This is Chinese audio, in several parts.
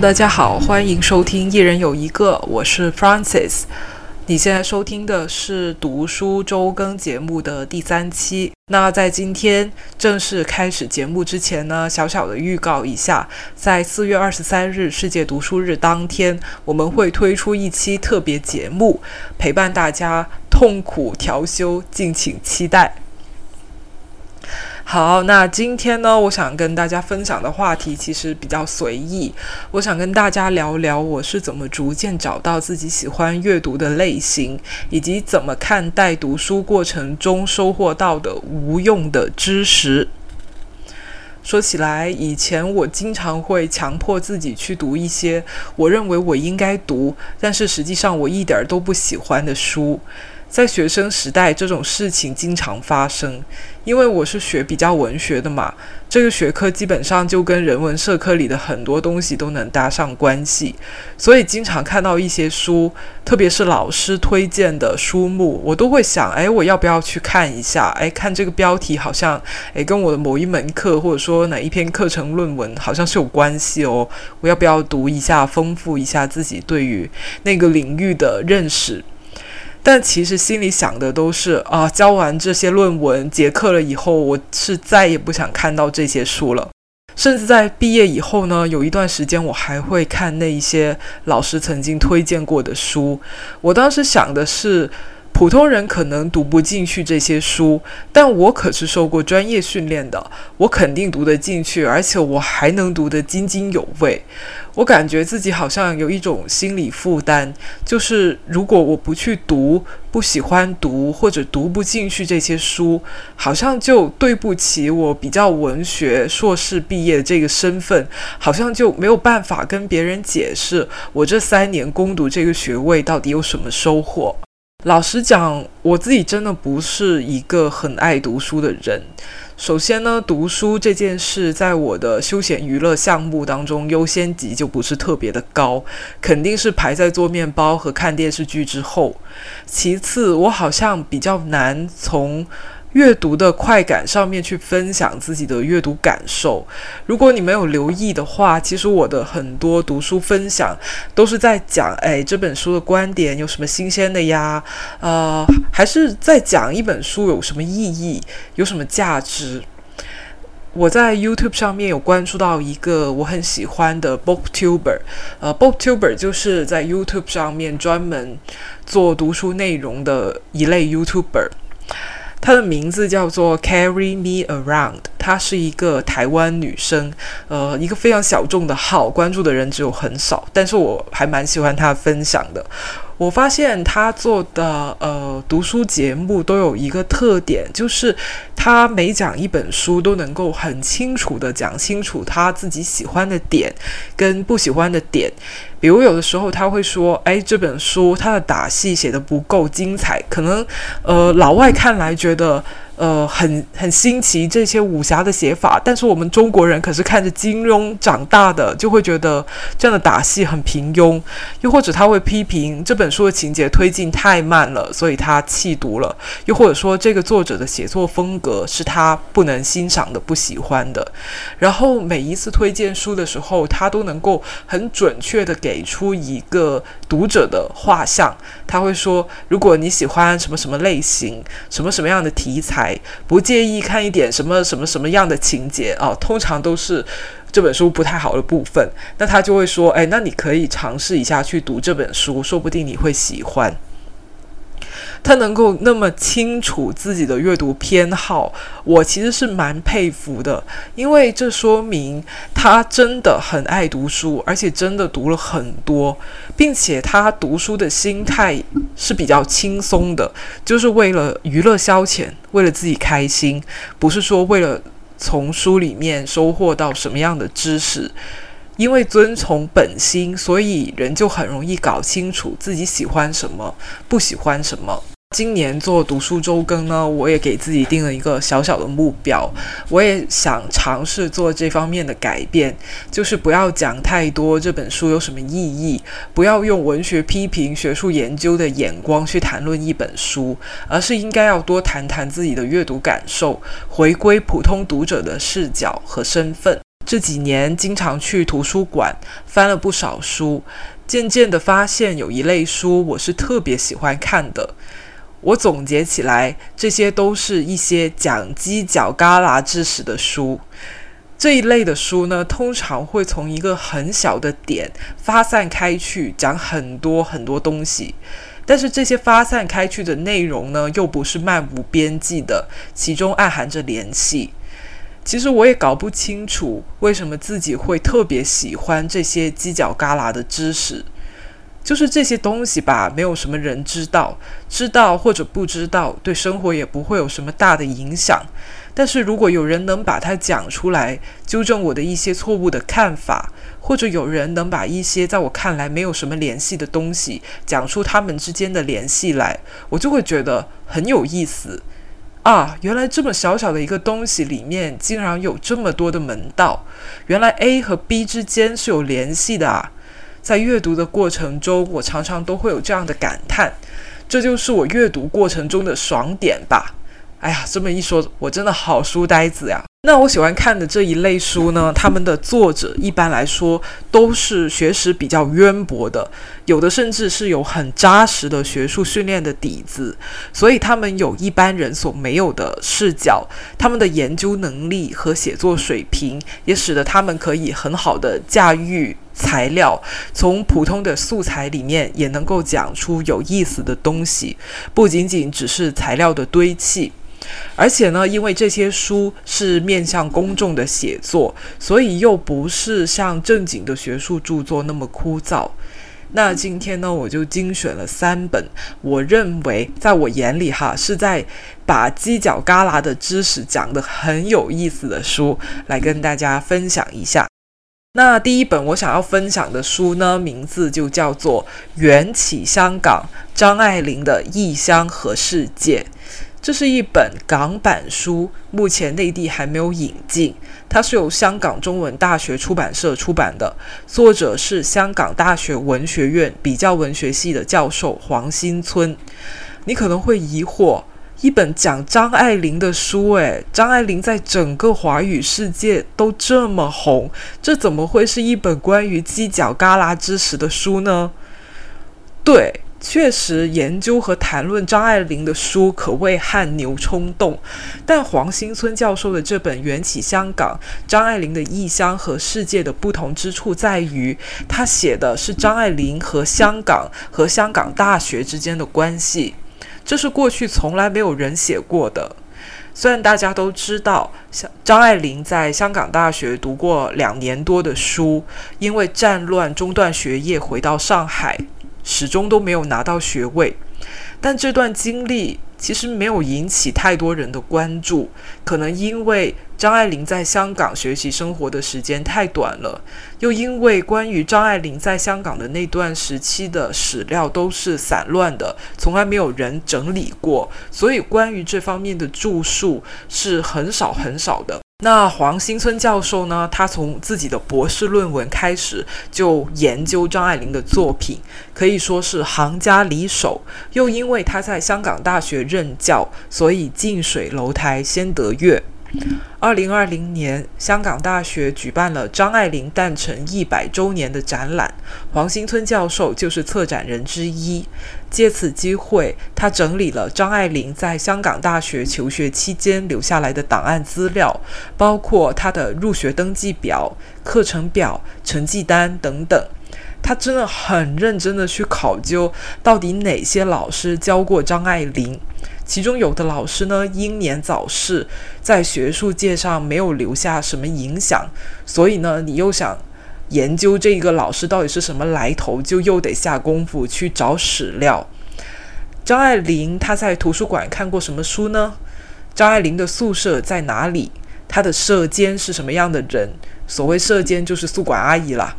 大家好，欢迎收听《一人有一个》，我是 Francis。你现在收听的是读书周更节目的第三期。那在今天正式开始节目之前呢，小小的预告一下，在四月二十三日世界读书日当天，我们会推出一期特别节目，陪伴大家痛苦调休，敬请期待。好，那今天呢，我想跟大家分享的话题其实比较随意。我想跟大家聊聊我是怎么逐渐找到自己喜欢阅读的类型，以及怎么看待读书过程中收获到的无用的知识。说起来，以前我经常会强迫自己去读一些我认为我应该读，但是实际上我一点都不喜欢的书。在学生时代，这种事情经常发生，因为我是学比较文学的嘛，这个学科基本上就跟人文社科里的很多东西都能搭上关系，所以经常看到一些书，特别是老师推荐的书目，我都会想，哎，我要不要去看一下？哎，看这个标题好像，哎，跟我的某一门课或者说哪一篇课程论文好像是有关系哦，我要不要读一下，丰富一下自己对于那个领域的认识？但其实心里想的都是啊，教完这些论文结课了以后，我是再也不想看到这些书了。甚至在毕业以后呢，有一段时间我还会看那一些老师曾经推荐过的书。我当时想的是。普通人可能读不进去这些书，但我可是受过专业训练的，我肯定读得进去，而且我还能读得津津有味。我感觉自己好像有一种心理负担，就是如果我不去读，不喜欢读或者读不进去这些书，好像就对不起我比较文学硕士毕业的这个身份，好像就没有办法跟别人解释我这三年攻读这个学位到底有什么收获。老实讲，我自己真的不是一个很爱读书的人。首先呢，读书这件事在我的休闲娱乐项目当中优先级就不是特别的高，肯定是排在做面包和看电视剧之后。其次，我好像比较难从。阅读的快感上面去分享自己的阅读感受。如果你没有留意的话，其实我的很多读书分享都是在讲，哎，这本书的观点有什么新鲜的呀？呃，还是在讲一本书有什么意义，有什么价值？我在 YouTube 上面有关注到一个我很喜欢的 Booktuber，呃，Booktuber 就是在 YouTube 上面专门做读书内容的一类 YouTuber。她的名字叫做 Carry Me Around，她是一个台湾女生，呃，一个非常小众的号，关注的人只有很少，但是我还蛮喜欢她分享的。我发现她做的呃读书节目都有一个特点，就是她每讲一本书都能够很清楚的讲清楚她自己喜欢的点跟不喜欢的点。比如有的时候他会说：“哎，这本书它的打戏写的不够精彩，可能呃老外看来觉得。”呃，很很新奇这些武侠的写法，但是我们中国人可是看着金庸长大的，就会觉得这样的打戏很平庸。又或者他会批评这本书的情节推进太慢了，所以他弃读了。又或者说这个作者的写作风格是他不能欣赏的、不喜欢的。然后每一次推荐书的时候，他都能够很准确的给给出一个读者的画像。他会说，如果你喜欢什么什么类型、什么什么样的题材。不介意看一点什么什么什么样的情节啊？通常都是这本书不太好的部分。那他就会说：“哎，那你可以尝试一下去读这本书，说不定你会喜欢。”他能够那么清楚自己的阅读偏好，我其实是蛮佩服的，因为这说明他真的很爱读书，而且真的读了很多，并且他读书的心态是比较轻松的，就是为了娱乐消遣，为了自己开心，不是说为了从书里面收获到什么样的知识。因为遵从本心，所以人就很容易搞清楚自己喜欢什么，不喜欢什么。今年做读书周更呢，我也给自己定了一个小小的目标，我也想尝试做这方面的改变，就是不要讲太多这本书有什么意义，不要用文学批评、学术研究的眼光去谈论一本书，而是应该要多谈谈自己的阅读感受，回归普通读者的视角和身份。这几年经常去图书馆，翻了不少书，渐渐的发现有一类书我是特别喜欢看的。我总结起来，这些都是一些讲犄角旮旯知识的书。这一类的书呢，通常会从一个很小的点发散开去，讲很多很多东西。但是这些发散开去的内容呢，又不是漫无边际的，其中暗含着联系。其实我也搞不清楚，为什么自己会特别喜欢这些犄角旮旯的知识。就是这些东西吧，没有什么人知道，知道或者不知道，对生活也不会有什么大的影响。但是如果有人能把它讲出来，纠正我的一些错误的看法，或者有人能把一些在我看来没有什么联系的东西讲出他们之间的联系来，我就会觉得很有意思啊！原来这么小小的一个东西里面，竟然有这么多的门道，原来 A 和 B 之间是有联系的啊！在阅读的过程中，我常常都会有这样的感叹，这就是我阅读过程中的爽点吧。哎呀，这么一说，我真的好书呆子呀。那我喜欢看的这一类书呢，他们的作者一般来说都是学识比较渊博的，有的甚至是有很扎实的学术训练的底子，所以他们有一般人所没有的视角，他们的研究能力和写作水平也使得他们可以很好的驾驭材料，从普通的素材里面也能够讲出有意思的东西，不仅仅只是材料的堆砌。而且呢，因为这些书是面向公众的写作，所以又不是像正经的学术著作那么枯燥。那今天呢，我就精选了三本，我认为在我眼里哈是在把犄角旮旯的知识讲得很有意思的书，来跟大家分享一下。那第一本我想要分享的书呢，名字就叫做《缘起香港：张爱玲的异乡和世界》。这是一本港版书，目前内地还没有引进。它是由香港中文大学出版社出版的，作者是香港大学文学院比较文学系的教授黄新村。你可能会疑惑，一本讲张爱玲的书，诶，张爱玲在整个华语世界都这么红，这怎么会是一本关于犄角旮旯知识的书呢？对。确实，研究和谈论张爱玲的书可谓汗牛充栋。但黄新村教授的这本《缘起香港：张爱玲的异乡和世界》的不同之处在于，他写的是张爱玲和香港和香港大学之间的关系，这是过去从来没有人写过的。虽然大家都知道，像张爱玲在香港大学读过两年多的书，因为战乱中断学业，回到上海。始终都没有拿到学位，但这段经历其实没有引起太多人的关注，可能因为张爱玲在香港学习生活的时间太短了，又因为关于张爱玲在香港的那段时期的史料都是散乱的，从来没有人整理过，所以关于这方面的著述是很少很少的。那黄新村教授呢？他从自己的博士论文开始就研究张爱玲的作品，可以说是行家里手。又因为他在香港大学任教，所以近水楼台先得月。二零二零年，香港大学举办了张爱玲诞辰一百周年的展览，黄新村教授就是策展人之一。借此机会，他整理了张爱玲在香港大学求学期间留下来的档案资料，包括她的入学登记表、课程表、成绩单等等。他真的很认真的去考究，到底哪些老师教过张爱玲。其中有的老师呢英年早逝，在学术界上没有留下什么影响，所以呢，你又想研究这个老师到底是什么来头，就又得下功夫去找史料。张爱玲她在图书馆看过什么书呢？张爱玲的宿舍在哪里？她的舍监是什么样的人？所谓舍监就是宿管阿姨啦。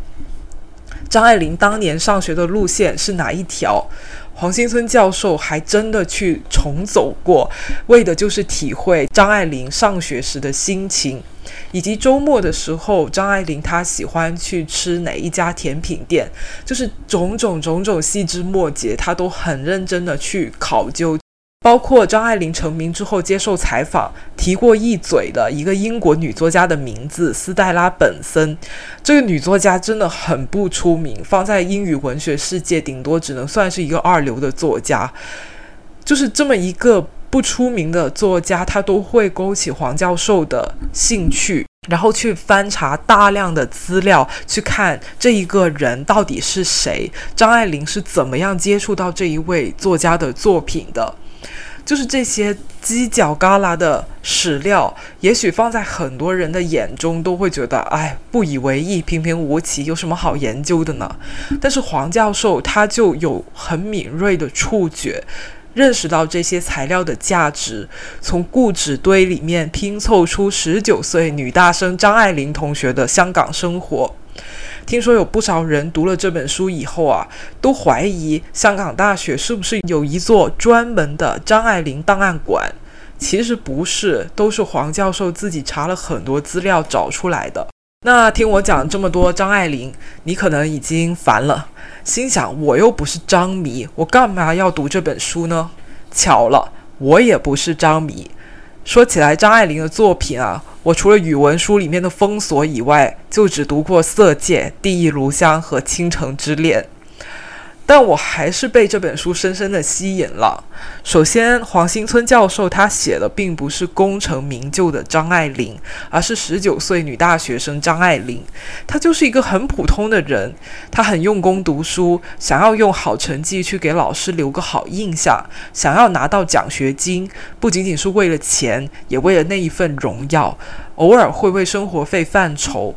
张爱玲当年上学的路线是哪一条？黄新村教授还真的去重走过，为的就是体会张爱玲上学时的心情，以及周末的时候张爱玲她喜欢去吃哪一家甜品店，就是种种种种细枝末节，他都很认真的去考究。包括张爱玲成名之后接受采访提过一嘴的一个英国女作家的名字斯黛拉·本森，这个女作家真的很不出名，放在英语文学世界顶多只能算是一个二流的作家。就是这么一个不出名的作家，她都会勾起黄教授的兴趣，然后去翻查大量的资料，去看这一个人到底是谁，张爱玲是怎么样接触到这一位作家的作品的。就是这些犄角旮旯的史料，也许放在很多人的眼中都会觉得，哎，不以为意，平平无奇，有什么好研究的呢？但是黄教授他就有很敏锐的触觉，认识到这些材料的价值，从故纸堆里面拼凑出十九岁女大生张爱玲同学的香港生活。听说有不少人读了这本书以后啊，都怀疑香港大学是不是有一座专门的张爱玲档案馆？其实不是，都是黄教授自己查了很多资料找出来的。那听我讲这么多张爱玲，你可能已经烦了，心想我又不是张迷，我干嘛要读这本书呢？巧了，我也不是张迷。说起来，张爱玲的作品啊。我除了语文书里面的封锁以外，就只读过《色戒》《第一炉香》和《倾城之恋》。但我还是被这本书深深的吸引了。首先，黄新村教授他写的并不是功成名就的张爱玲，而是十九岁女大学生张爱玲。她就是一个很普通的人，她很用功读书，想要用好成绩去给老师留个好印象，想要拿到奖学金，不仅仅是为了钱，也为了那一份荣耀。偶尔会为生活费犯愁。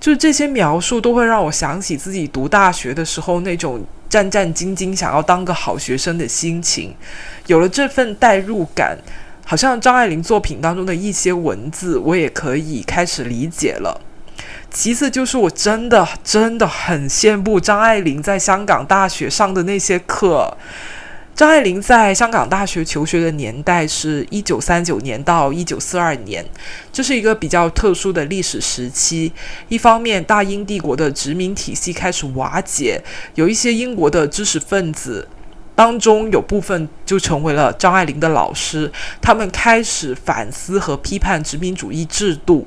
就是这些描述都会让我想起自己读大学的时候那种战战兢兢想要当个好学生的心情，有了这份代入感，好像张爱玲作品当中的一些文字我也可以开始理解了。其次就是我真的真的很羡慕张爱玲在香港大学上的那些课。张爱玲在香港大学求学的年代是一九三九年到一九四二年，这是一个比较特殊的历史时期。一方面，大英帝国的殖民体系开始瓦解，有一些英国的知识分子。当中有部分就成为了张爱玲的老师，他们开始反思和批判殖民主义制度。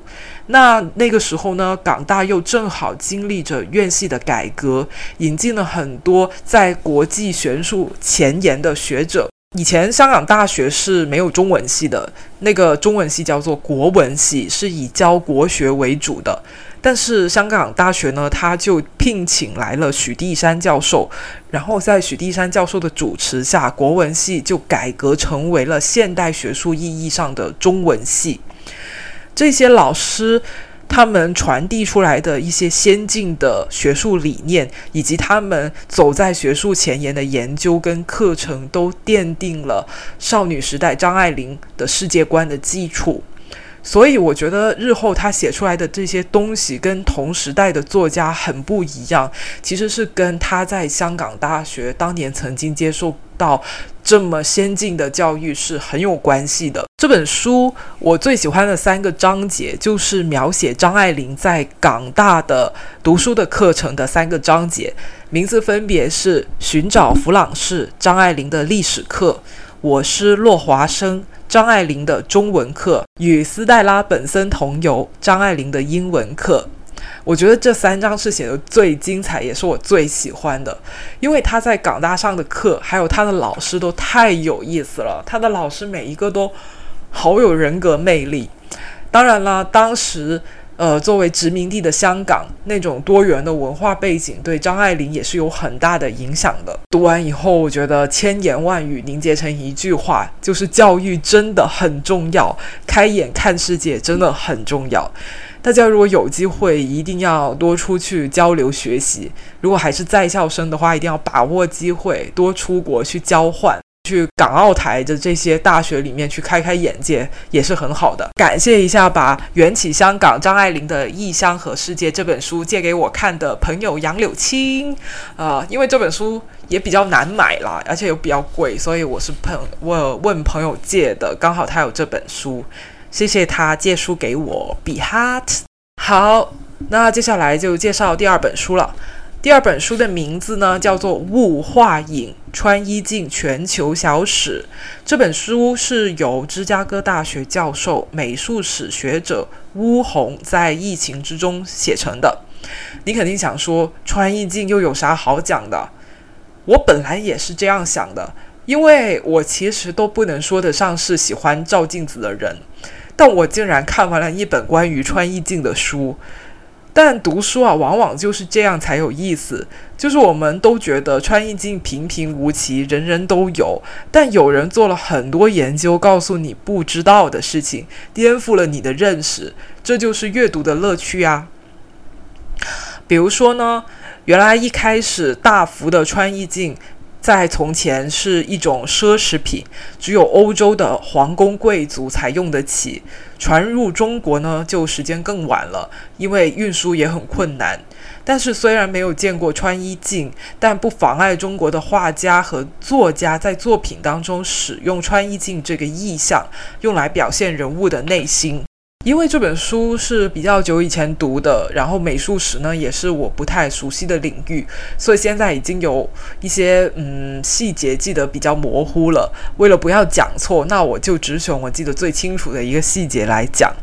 那那个时候呢，港大又正好经历着院系的改革，引进了很多在国际学术前沿的学者。以前香港大学是没有中文系的，那个中文系叫做国文系，是以教国学为主的。但是香港大学呢，他就聘请来了许地山教授，然后在许地山教授的主持下，国文系就改革成为了现代学术意义上的中文系。这些老师他们传递出来的一些先进的学术理念，以及他们走在学术前沿的研究跟课程，都奠定了少女时代张爱玲的世界观的基础。所以我觉得日后他写出来的这些东西跟同时代的作家很不一样，其实是跟他在香港大学当年曾经接受到这么先进的教育是很有关系的。这本书我最喜欢的三个章节就是描写张爱玲在港大的读书的课程的三个章节，名字分别是《寻找弗朗士》张爱玲的历史课，《我是落华生》。张爱玲的中文课与斯黛拉本森同游。张爱玲的英文课，我觉得这三章是写的最精彩，也是我最喜欢的。因为他在港大上的课，还有他的老师都太有意思了。他的老师每一个都好有人格魅力。当然了，当时。呃，作为殖民地的香港，那种多元的文化背景对张爱玲也是有很大的影响的。读完以后，我觉得千言万语凝结成一句话，就是教育真的很重要，开眼看世界真的很重要。大家如果有机会，一定要多出去交流学习。如果还是在校生的话，一定要把握机会，多出国去交换。去港澳台的这些大学里面去开开眼界也是很好的。感谢一下把《缘起香港》张爱玲的《异乡和世界》这本书借给我看的朋友杨柳青，啊，因为这本书也比较难买啦，而且又比较贵，所以我是朋我问朋友借的，刚好他有这本书，谢谢他借书给我。Be hot。好，那接下来就介绍第二本书了。第二本书的名字呢，叫做《物化影穿衣镜全球小史》。这本书是由芝加哥大学教授、美术史学者巫红在疫情之中写成的。你肯定想说，穿衣镜又有啥好讲的？我本来也是这样想的，因为我其实都不能说得上是喜欢照镜子的人，但我竟然看完了一本关于穿衣镜的书。但读书啊，往往就是这样才有意思。就是我们都觉得穿衣镜平平无奇，人人都有，但有人做了很多研究，告诉你不知道的事情，颠覆了你的认识。这就是阅读的乐趣啊。比如说呢，原来一开始大幅的穿衣镜。在从前是一种奢侈品，只有欧洲的皇宫贵族才用得起。传入中国呢，就时间更晚了，因为运输也很困难。但是虽然没有见过穿衣镜，但不妨碍中国的画家和作家在作品当中使用穿衣镜这个意象，用来表现人物的内心。因为这本书是比较久以前读的，然后美术史呢也是我不太熟悉的领域，所以现在已经有一些嗯细节记得比较模糊了。为了不要讲错，那我就只选我记得最清楚的一个细节来讲，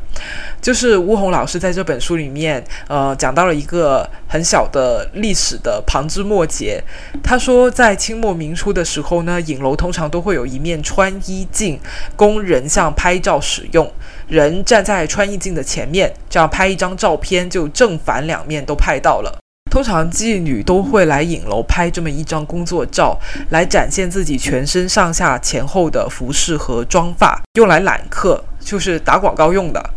就是乌红老师在这本书里面呃讲到了一个很小的历史的旁枝末节。他说，在清末明初的时候呢，影楼通常都会有一面穿衣镜供人像拍照使用。人站在穿衣镜的前面，这样拍一张照片就正反两面都拍到了。通常妓女都会来影楼拍这么一张工作照，来展现自己全身上下前后的服饰和妆发，用来揽客，就是打广告用的。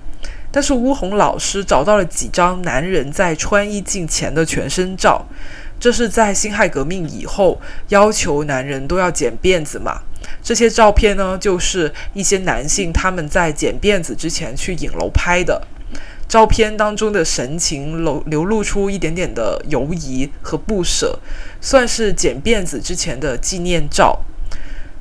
但是乌红老师找到了几张男人在穿衣镜前的全身照，这是在辛亥革命以后要求男人都要剪辫子嘛。这些照片呢，就是一些男性他们在剪辫子之前去影楼拍的照片当中的神情流流露出一点点的犹疑和不舍，算是剪辫子之前的纪念照。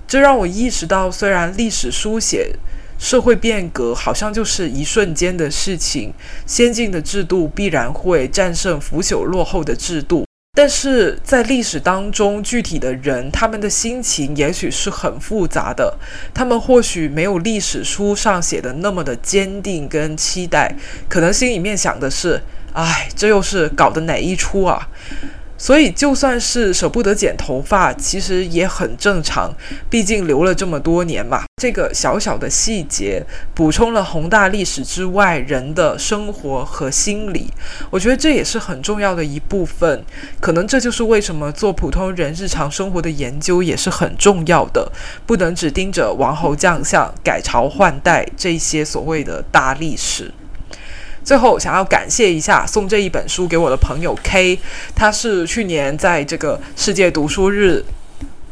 这让我意识到，虽然历史书写、社会变革好像就是一瞬间的事情，先进的制度必然会战胜腐朽落后的制度。但是在历史当中，具体的人他们的心情也许是很复杂的，他们或许没有历史书上写的那么的坚定跟期待，可能心里面想的是，哎，这又是搞的哪一出啊？所以，就算是舍不得剪头发，其实也很正常。毕竟留了这么多年嘛。这个小小的细节，补充了宏大历史之外人的生活和心理。我觉得这也是很重要的一部分。可能这就是为什么做普通人日常生活的研究也是很重要的。不能只盯着王侯将相、改朝换代这些所谓的大历史。最后，想要感谢一下送这一本书给我的朋友 K，他是去年在这个世界读书日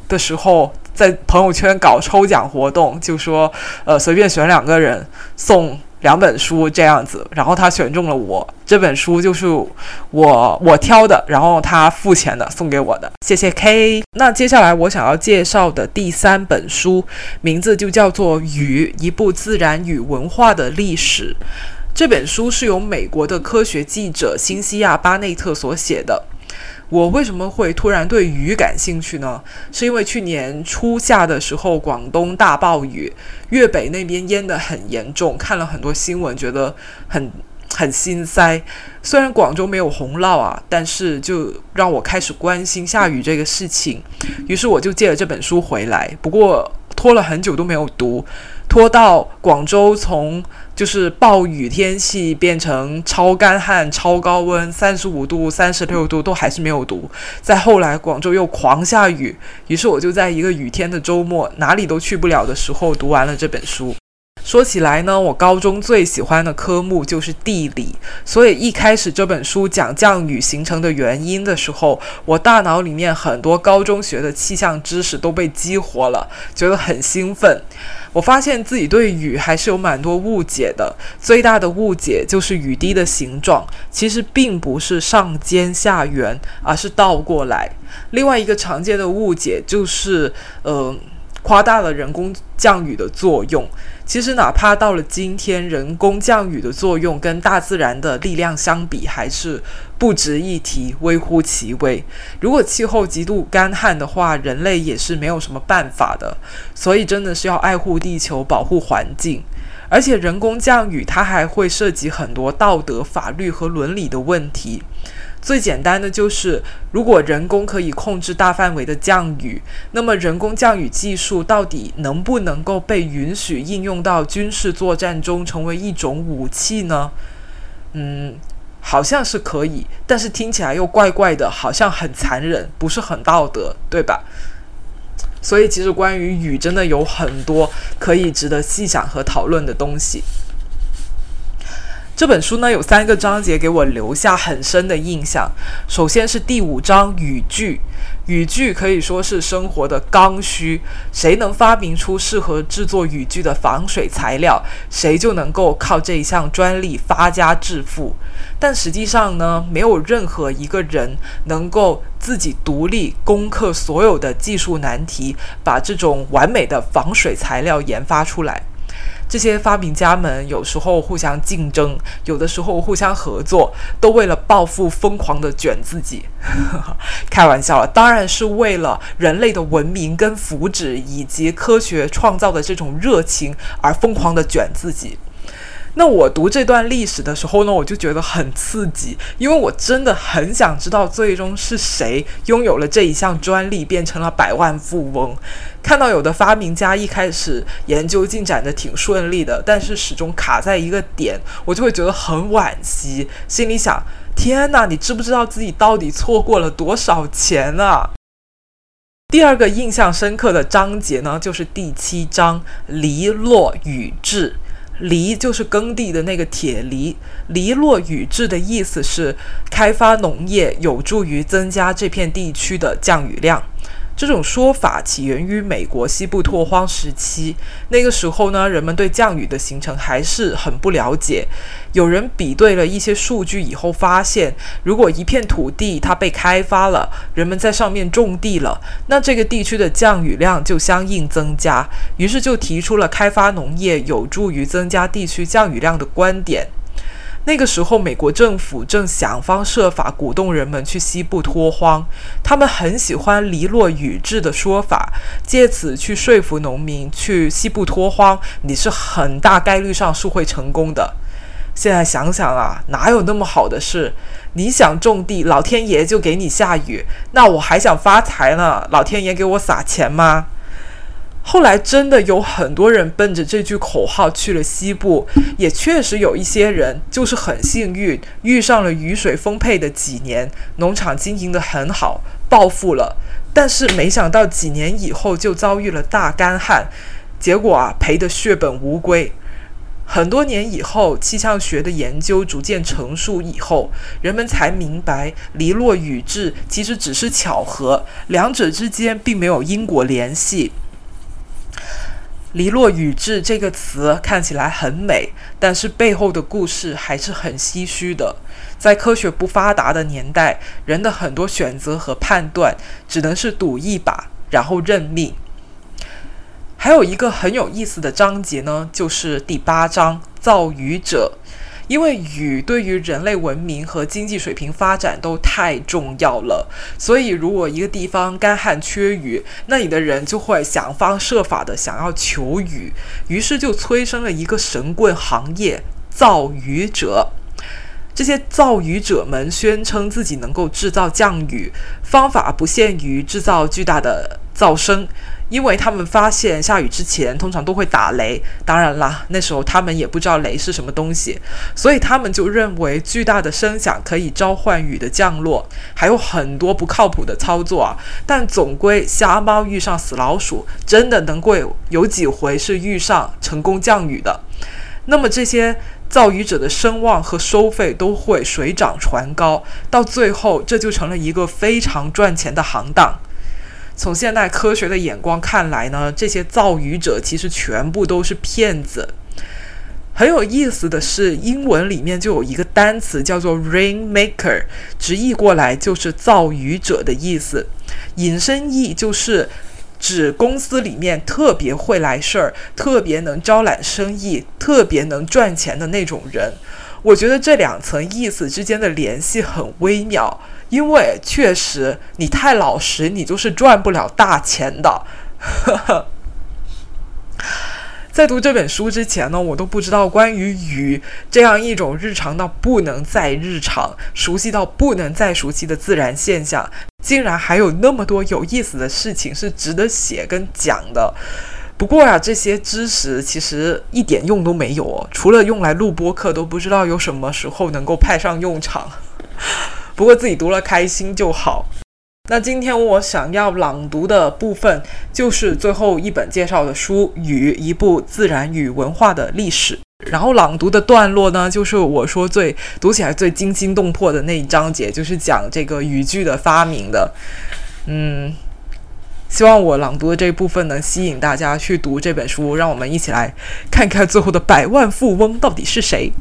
的时候，在朋友圈搞抽奖活动，就说呃随便选两个人送两本书这样子，然后他选中了我，这本书就是我我挑的，然后他付钱的送给我的，谢谢 K。那接下来我想要介绍的第三本书，名字就叫做《雨：一部自然与文化的历史》。这本书是由美国的科学记者辛西亚·巴内特所写的。我为什么会突然对鱼感兴趣呢？是因为去年初夏的时候，广东大暴雨，粤北那边淹得很严重，看了很多新闻，觉得很很心塞。虽然广州没有洪涝啊，但是就让我开始关心下雨这个事情。于是我就借了这本书回来，不过拖了很久都没有读。拖到广州从就是暴雨天气变成超干旱、超高温，三十五度、三十六度都还是没有读。再后来，广州又狂下雨，于是我就在一个雨天的周末，哪里都去不了的时候读完了这本书。说起来呢，我高中最喜欢的科目就是地理，所以一开始这本书讲降雨形成的原因的时候，我大脑里面很多高中学的气象知识都被激活了，觉得很兴奋。我发现自己对雨还是有蛮多误解的，最大的误解就是雨滴的形状其实并不是上尖下圆，而是倒过来。另外一个常见的误解就是，呃。夸大了人工降雨的作用。其实，哪怕到了今天，人工降雨的作用跟大自然的力量相比，还是不值一提，微乎其微。如果气候极度干旱的话，人类也是没有什么办法的。所以，真的是要爱护地球，保护环境。而且，人工降雨它还会涉及很多道德、法律和伦理的问题。最简单的就是，如果人工可以控制大范围的降雨，那么人工降雨技术到底能不能够被允许应用到军事作战中，成为一种武器呢？嗯，好像是可以，但是听起来又怪怪的，好像很残忍，不是很道德，对吧？所以，其实关于雨，真的有很多可以值得细想和讨论的东西。这本书呢有三个章节给我留下很深的印象。首先是第五章语句，语句可以说是生活的刚需。谁能发明出适合制作语句的防水材料，谁就能够靠这一项专利发家致富。但实际上呢，没有任何一个人能够自己独立攻克所有的技术难题，把这种完美的防水材料研发出来。这些发明家们有时候互相竞争，有的时候互相合作，都为了暴富疯狂的卷自己。开玩笑了，当然是为了人类的文明跟福祉，以及科学创造的这种热情而疯狂的卷自己。那我读这段历史的时候呢，我就觉得很刺激，因为我真的很想知道最终是谁拥有了这一项专利，变成了百万富翁。看到有的发明家一开始研究进展的挺顺利的，但是始终卡在一个点，我就会觉得很惋惜，心里想：天哪，你知不知道自己到底错过了多少钱啊？第二个印象深刻的章节呢，就是第七章“篱落雨治”。犁就是耕地的那个铁犁，犁落雨制的意思是开发农业有助于增加这片地区的降雨量。这种说法起源于美国西部拓荒时期，那个时候呢，人们对降雨的形成还是很不了解。有人比对了一些数据以后，发现如果一片土地它被开发了，人们在上面种地了，那这个地区的降雨量就相应增加。于是就提出了开发农业有助于增加地区降雨量的观点。那个时候，美国政府正想方设法鼓动人们去西部拓荒，他们很喜欢“篱落雨治”的说法，借此去说服农民去西部拓荒，你是很大概率上是会成功的。现在想想啊，哪有那么好的事？你想种地，老天爷就给你下雨；那我还想发财呢，老天爷给我撒钱吗？后来真的有很多人奔着这句口号去了西部，也确实有一些人就是很幸运，遇上了雨水丰沛的几年，农场经营得很好，暴富了。但是没想到几年以后就遭遇了大干旱，结果啊赔得血本无归。很多年以后，气象学的研究逐渐成熟以后，人们才明白离落雨质其实只是巧合，两者之间并没有因果联系。篱落雨至这个词看起来很美，但是背后的故事还是很唏嘘的。在科学不发达的年代，人的很多选择和判断只能是赌一把，然后认命。还有一个很有意思的章节呢，就是第八章“造雨者”。因为雨对于人类文明和经济水平发展都太重要了，所以如果一个地方干旱缺雨，那里的人就会想方设法的想要求雨，于是就催生了一个神棍行业——造雨者。这些造雨者们宣称自己能够制造降雨，方法不限于制造巨大的噪声。因为他们发现下雨之前通常都会打雷，当然啦，那时候他们也不知道雷是什么东西，所以他们就认为巨大的声响可以召唤雨的降落，还有很多不靠谱的操作啊。但总归瞎猫遇上死老鼠，真的能够有几回是遇上成功降雨的。那么这些造雨者的声望和收费都会水涨船高，到最后这就成了一个非常赚钱的行当。从现代科学的眼光看来呢，这些造雨者其实全部都是骗子。很有意思的是，英文里面就有一个单词叫做 “rainmaker”，直译过来就是造雨者的意思。引申义就是指公司里面特别会来事儿、特别能招揽生意、特别能赚钱的那种人。我觉得这两层意思之间的联系很微妙。因为确实，你太老实，你就是赚不了大钱的。在读这本书之前呢，我都不知道关于雨这样一种日常到不能再日常、熟悉到不能再熟悉的自然现象，竟然还有那么多有意思的事情是值得写跟讲的。不过呀，这些知识其实一点用都没有哦，除了用来录播课，都不知道有什么时候能够派上用场。不过自己读了开心就好。那今天我想要朗读的部分就是最后一本介绍的书《雨：一部自然与文化的历史》。然后朗读的段落呢，就是我说最读起来最惊心动魄的那一章节，就是讲这个语句的发明的。嗯，希望我朗读的这一部分能吸引大家去读这本书。让我们一起来看看最后的百万富翁到底是谁。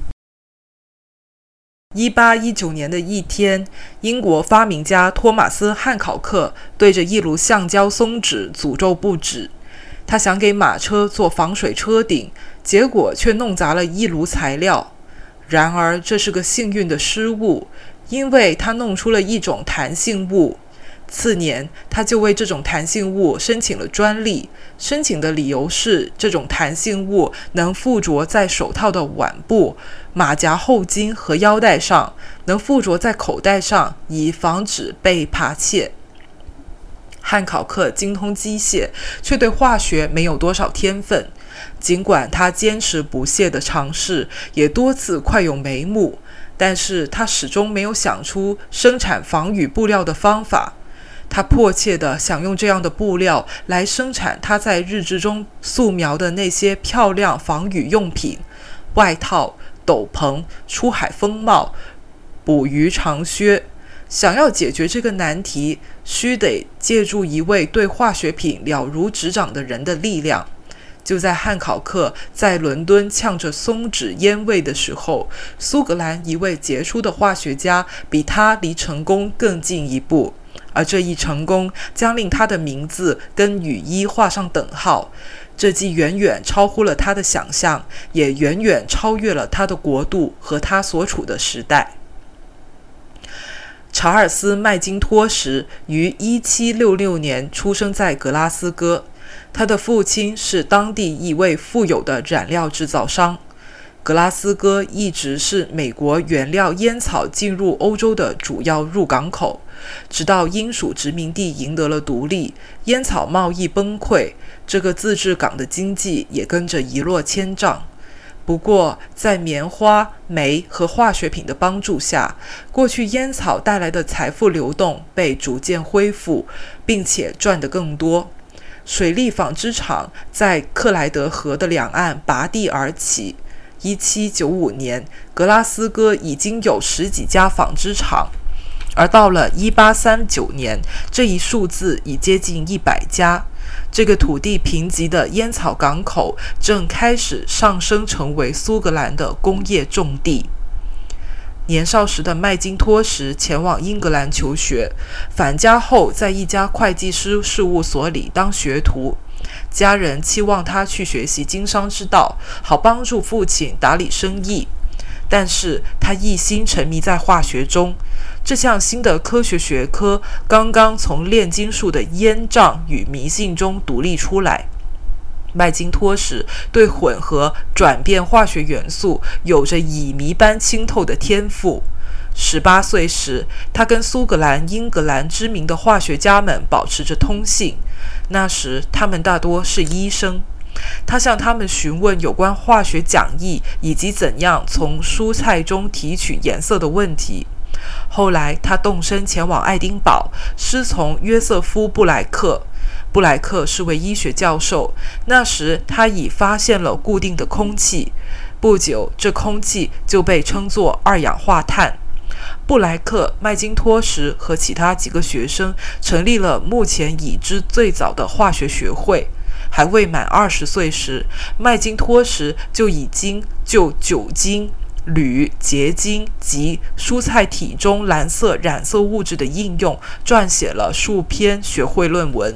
一八一九年的一天，英国发明家托马斯·汉考克对着一炉橡胶松脂诅咒不止。他想给马车做防水车顶，结果却弄砸了一炉材料。然而，这是个幸运的失误，因为他弄出了一种弹性物。次年，他就为这种弹性物申请了专利。申请的理由是，这种弹性物能附着在手套的腕部、马甲后襟和腰带上，能附着在口袋上，以防止被扒窃。汉考克精通机械，却对化学没有多少天分。尽管他坚持不懈地尝试，也多次快有眉目，但是他始终没有想出生产防雨布料的方法。他迫切地想用这样的布料来生产他在日志中素描的那些漂亮防雨用品：外套、斗篷、出海风帽、捕鱼长靴。想要解决这个难题，需得借助一位对化学品了如指掌的人的力量。就在汉考克在伦敦呛着松脂烟味的时候，苏格兰一位杰出的化学家比他离成功更进一步。而这一成功将令他的名字跟雨衣画上等号，这既远远超乎了他的想象，也远远超越了他的国度和他所处的时代。查尔斯·麦金托什于1766年出生在格拉斯哥，他的父亲是当地一位富有的染料制造商。格拉斯哥一直是美国原料烟草进入欧洲的主要入港口。直到英属殖民地赢得了独立，烟草贸易崩溃，这个自治港的经济也跟着一落千丈。不过，在棉花、煤和化学品的帮助下，过去烟草带来的财富流动被逐渐恢复，并且赚得更多。水利纺织厂在克莱德河的两岸拔地而起。1795年，格拉斯哥已经有十几家纺织厂。而到了一八三九年，这一数字已接近一百家。这个土地贫瘠的烟草港口正开始上升，成为苏格兰的工业重地。年少时的麦金托什前往英格兰求学，返家后在一家会计师事务所里当学徒。家人期望他去学习经商之道，好帮助父亲打理生意。但是他一心沉迷在化学中。这项新的科学学科刚刚从炼金术的烟瘴与迷信中独立出来。麦金托什对混合转变化学元素有着乙醚般清透的天赋。十八岁时，他跟苏格兰、英格兰知名的化学家们保持着通信。那时，他们大多是医生。他向他们询问有关化学讲义以及怎样从蔬菜中提取颜色的问题。后来，他动身前往爱丁堡，师从约瑟夫·布莱克。布莱克是位医学教授。那时，他已发现了固定的空气。不久，这空气就被称作二氧化碳。布莱克、麦金托什和其他几个学生成立了目前已知最早的化学学会。还未满二十岁时，麦金托什就已经就酒精、铝结晶及蔬菜体中蓝色染色物质的应用撰写了数篇学会论文。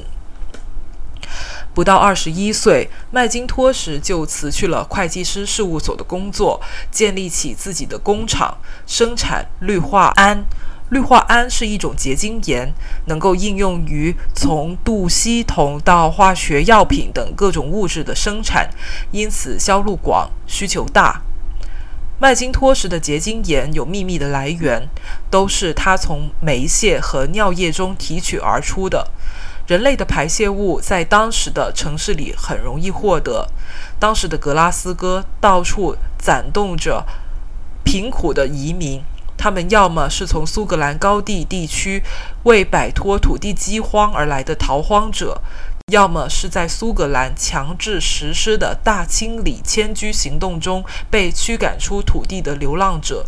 不到二十一岁，麦金托什就辞去了会计师事务所的工作，建立起自己的工厂，生产氯化铵。氯化铵是一种结晶盐，能够应用于从镀锡铜到化学药品等各种物质的生产，因此销路广，需求大。麦金托什的结晶盐有秘密的来源，都是他从煤屑和尿液中提取而出的。人类的排泄物在当时的城市里很容易获得，当时的格拉斯哥到处攒动着贫苦的移民。他们要么是从苏格兰高地地区为摆脱土地饥荒而来的逃荒者，要么是在苏格兰强制实施的大清理迁居行动中被驱赶出土地的流浪者。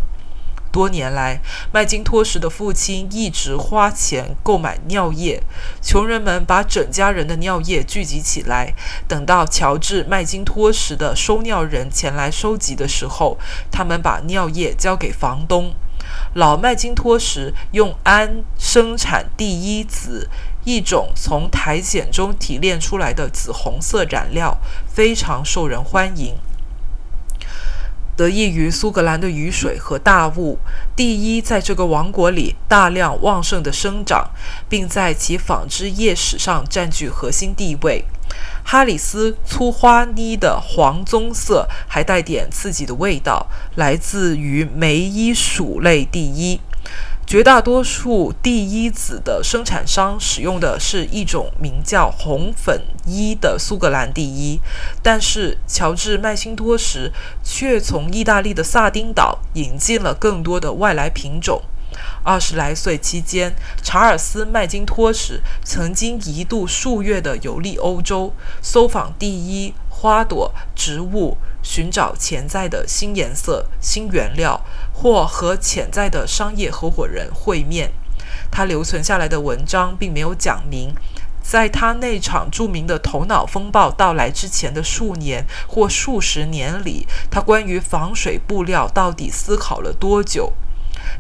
多年来，麦金托什的父亲一直花钱购买尿液，穷人们把整家人的尿液聚集起来，等到乔治·麦金托什的收尿人前来收集的时候，他们把尿液交给房东。老麦金托什用氨生产第一紫，一种从苔藓中提炼出来的紫红色染料，非常受人欢迎。得益于苏格兰的雨水和大雾，第一在这个王国里大量旺盛的生长，并在其纺织业史上占据核心地位。哈里斯粗花呢的黄棕色还带点刺激的味道，来自于梅伊属类第一。绝大多数第一子的生产商使用的是一种名叫红粉一的苏格兰第一，但是乔治麦辛托什却从意大利的萨丁岛引进了更多的外来品种。二十来岁期间，查尔斯麦金托什曾经一度数月的游历欧洲，搜访第一花朵、植物，寻找潜在的新颜色、新原料，或和潜在的商业合伙人会面。他留存下来的文章并没有讲明，在他那场著名的头脑风暴到来之前的数年或数十年里，他关于防水布料到底思考了多久。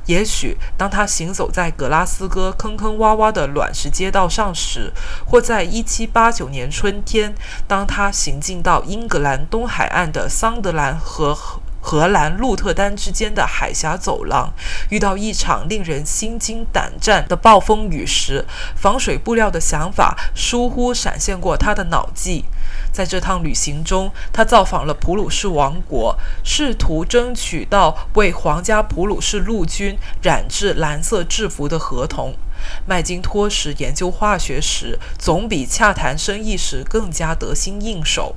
也许，当他行走在格拉斯哥坑坑洼洼的卵石街道上时，或在1789年春天，当他行进到英格兰东海岸的桑德兰和荷兰鹿特丹之间的海峡走廊，遇到一场令人心惊胆战的暴风雨时，防水布料的想法疏忽闪现过他的脑际。在这趟旅行中，他造访了普鲁士王国，试图争取到为皇家普鲁士陆军染制蓝色制服的合同。麦金托什研究化学时，总比洽谈生意时更加得心应手。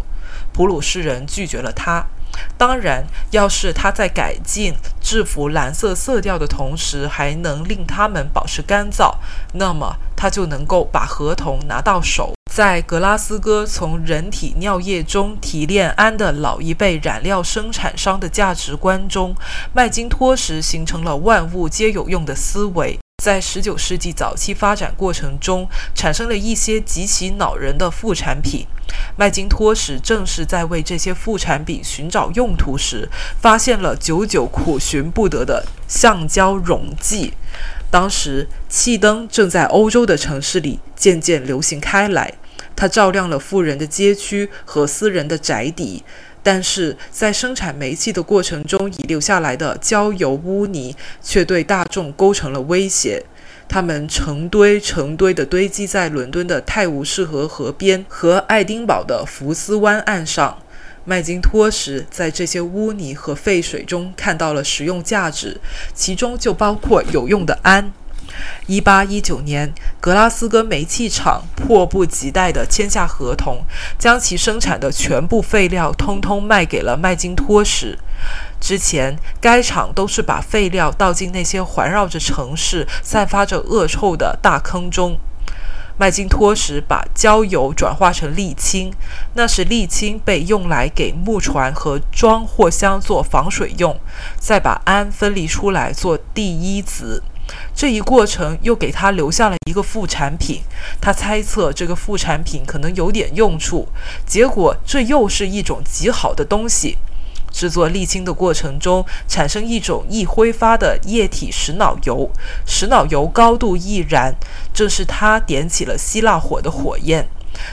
普鲁士人拒绝了他。当然，要是他在改进制服蓝色色调的同时，还能令它们保持干燥，那么他就能够把合同拿到手。在格拉斯哥从人体尿液中提炼氨的老一辈染料生产商的价值观中，麦金托什形成了万物皆有用的思维。在19世纪早期发展过程中，产生了一些极其恼人的副产品。麦金托什正是在为这些副产品寻找用途时，发现了久久苦寻不得的橡胶溶剂。当时，气灯正在欧洲的城市里渐渐流行开来。它照亮了富人的街区和私人的宅邸，但是在生产煤气的过程中遗留下来的焦油污泥却对大众构成了威胁。它们成堆成堆地堆积在伦敦的泰晤士河河边和爱丁堡的福斯湾岸上。麦金托什在这些污泥和废水中看到了实用价值，其中就包括有用的氨。一八一九年，格拉斯哥煤气厂迫不及待地签下合同，将其生产的全部废料通通卖给了麦金托什。之前，该厂都是把废料倒进那些环绕着城市、散发着恶臭的大坑中。麦金托什把焦油转化成沥青，那时沥青被用来给木船和装货箱做防水用，再把氨分离出来做第一子。这一过程又给他留下了一个副产品，他猜测这个副产品可能有点用处，结果这又是一种极好的东西。制作沥青的过程中，产生一种易挥发的液体石脑油，石脑油高度易燃，正是它点起了希腊火的火焰。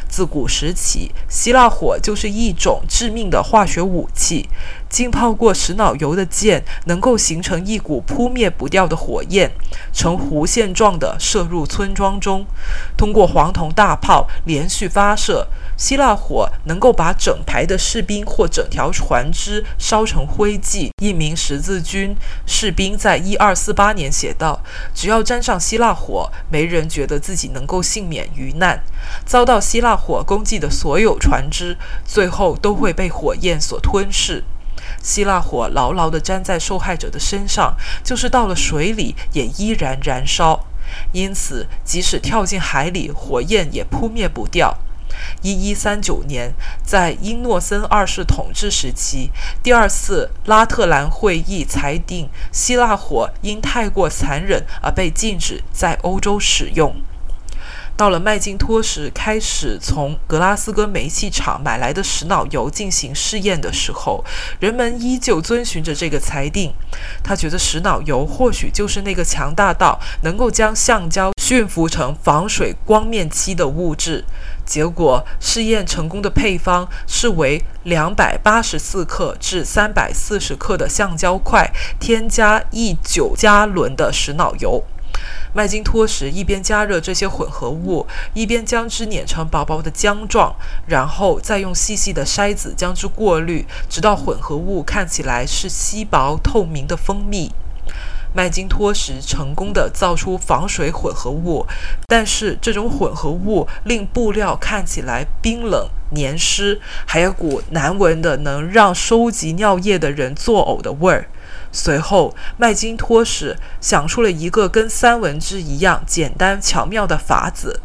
自古时起，希腊火就是一种致命的化学武器。浸泡过石脑油的箭能够形成一股扑灭不掉的火焰，呈弧线状的射入村庄中，通过黄铜大炮连续发射。希腊火能够把整排的士兵或整条船只烧成灰烬。一名十字军士兵在一二四八年写道：“只要沾上希腊火，没人觉得自己能够幸免于难。遭到希腊火攻击的所有船只，最后都会被火焰所吞噬。希腊火牢牢地粘在受害者的身上，就是到了水里也依然燃烧。因此，即使跳进海里，火焰也扑灭不掉。”一一三九年，在英诺森二世统治时期，第二次拉特兰会议裁定，希腊火因太过残忍而被禁止在欧洲使用。到了麦金托什开始从格拉斯哥煤气厂买来的石脑油进行试验的时候，人们依旧遵循着这个裁定。他觉得石脑油或许就是那个强大到能够将橡胶驯服成防水光面漆的物质。结果试验成功的配方是为两百八十四克至三百四十克的橡胶块，添加一九加仑的石脑油。麦金托什一边加热这些混合物，一边将之碾成薄薄的浆状，然后再用细细的筛子将之过滤，直到混合物看起来是稀薄透明的蜂蜜。麦金托什成功的造出防水混合物，但是这种混合物令布料看起来冰冷黏湿，还有股难闻的能让收集尿液的人作呕的味儿。随后，麦金托什想出了一个跟三文治一样简单巧妙的法子。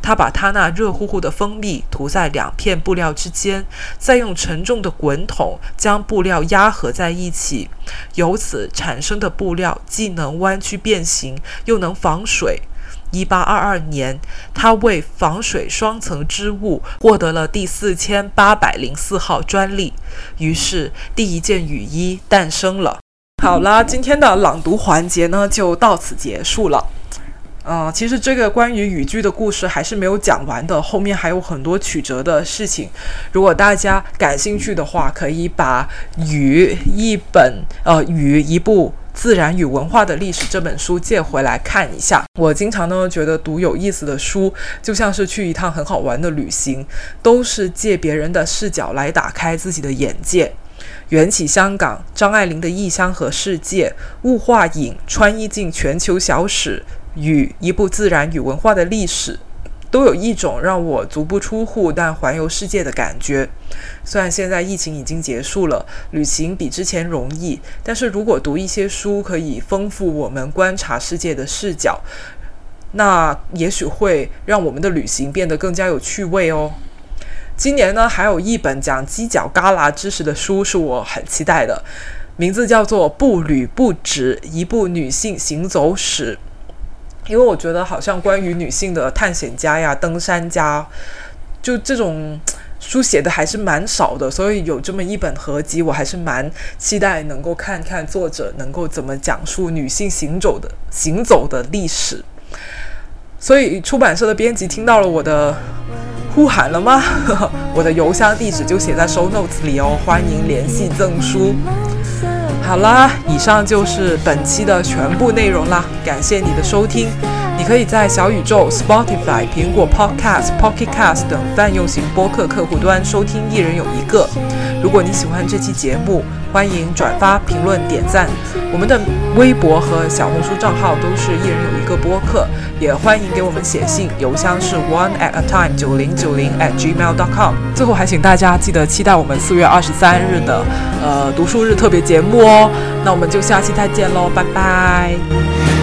他把他那热乎乎的蜂蜜涂在两片布料之间，再用沉重的滚筒将布料压合在一起，由此产生的布料既能弯曲变形，又能防水。一八二二年，他为防水双层织物获得了第四千八百零四号专利，于是第一件雨衣诞生了。好了，今天的朗读环节呢就到此结束了。嗯，其实这个关于语句的故事还是没有讲完的，后面还有很多曲折的事情。如果大家感兴趣的话，可以把《语》一本呃《语》一部自然与文化的历史这本书借回来看一下。我经常呢觉得读有意思的书就像是去一趟很好玩的旅行，都是借别人的视角来打开自己的眼界。缘起香港，张爱玲的《异乡和世界》，物化影穿衣进全球小史与一部自然与文化的历史，都有一种让我足不出户但环游世界的感觉。虽然现在疫情已经结束了，旅行比之前容易，但是如果读一些书，可以丰富我们观察世界的视角，那也许会让我们的旅行变得更加有趣味哦。今年呢，还有一本讲犄角旮旯知识的书是我很期待的，名字叫做《步履不止：一部女性行走史》。因为我觉得好像关于女性的探险家呀、登山家，就这种书写的还是蛮少的，所以有这么一本合集，我还是蛮期待能够看看作者能够怎么讲述女性行走的行走的历史。所以出版社的编辑听到了我的。呼喊了吗？我的邮箱地址就写在 so notes 里哦，欢迎联系赠书。好啦，以上就是本期的全部内容啦，感谢你的收听。你可以在小宇宙、Spotify、苹果 Podcast、Pocket Cast 等泛用型播客客户端收听《一人有一个》。如果你喜欢这期节目，欢迎转发、评论、点赞。我们的微博和小红书账号都是一人有一个播客，也欢迎给我们写信，邮箱是 one at a time 九零九零 at gmail dot com。最后还请大家记得期待我们四月二十三日的呃读书日特别节目哦。那我们就下期再见喽，拜拜。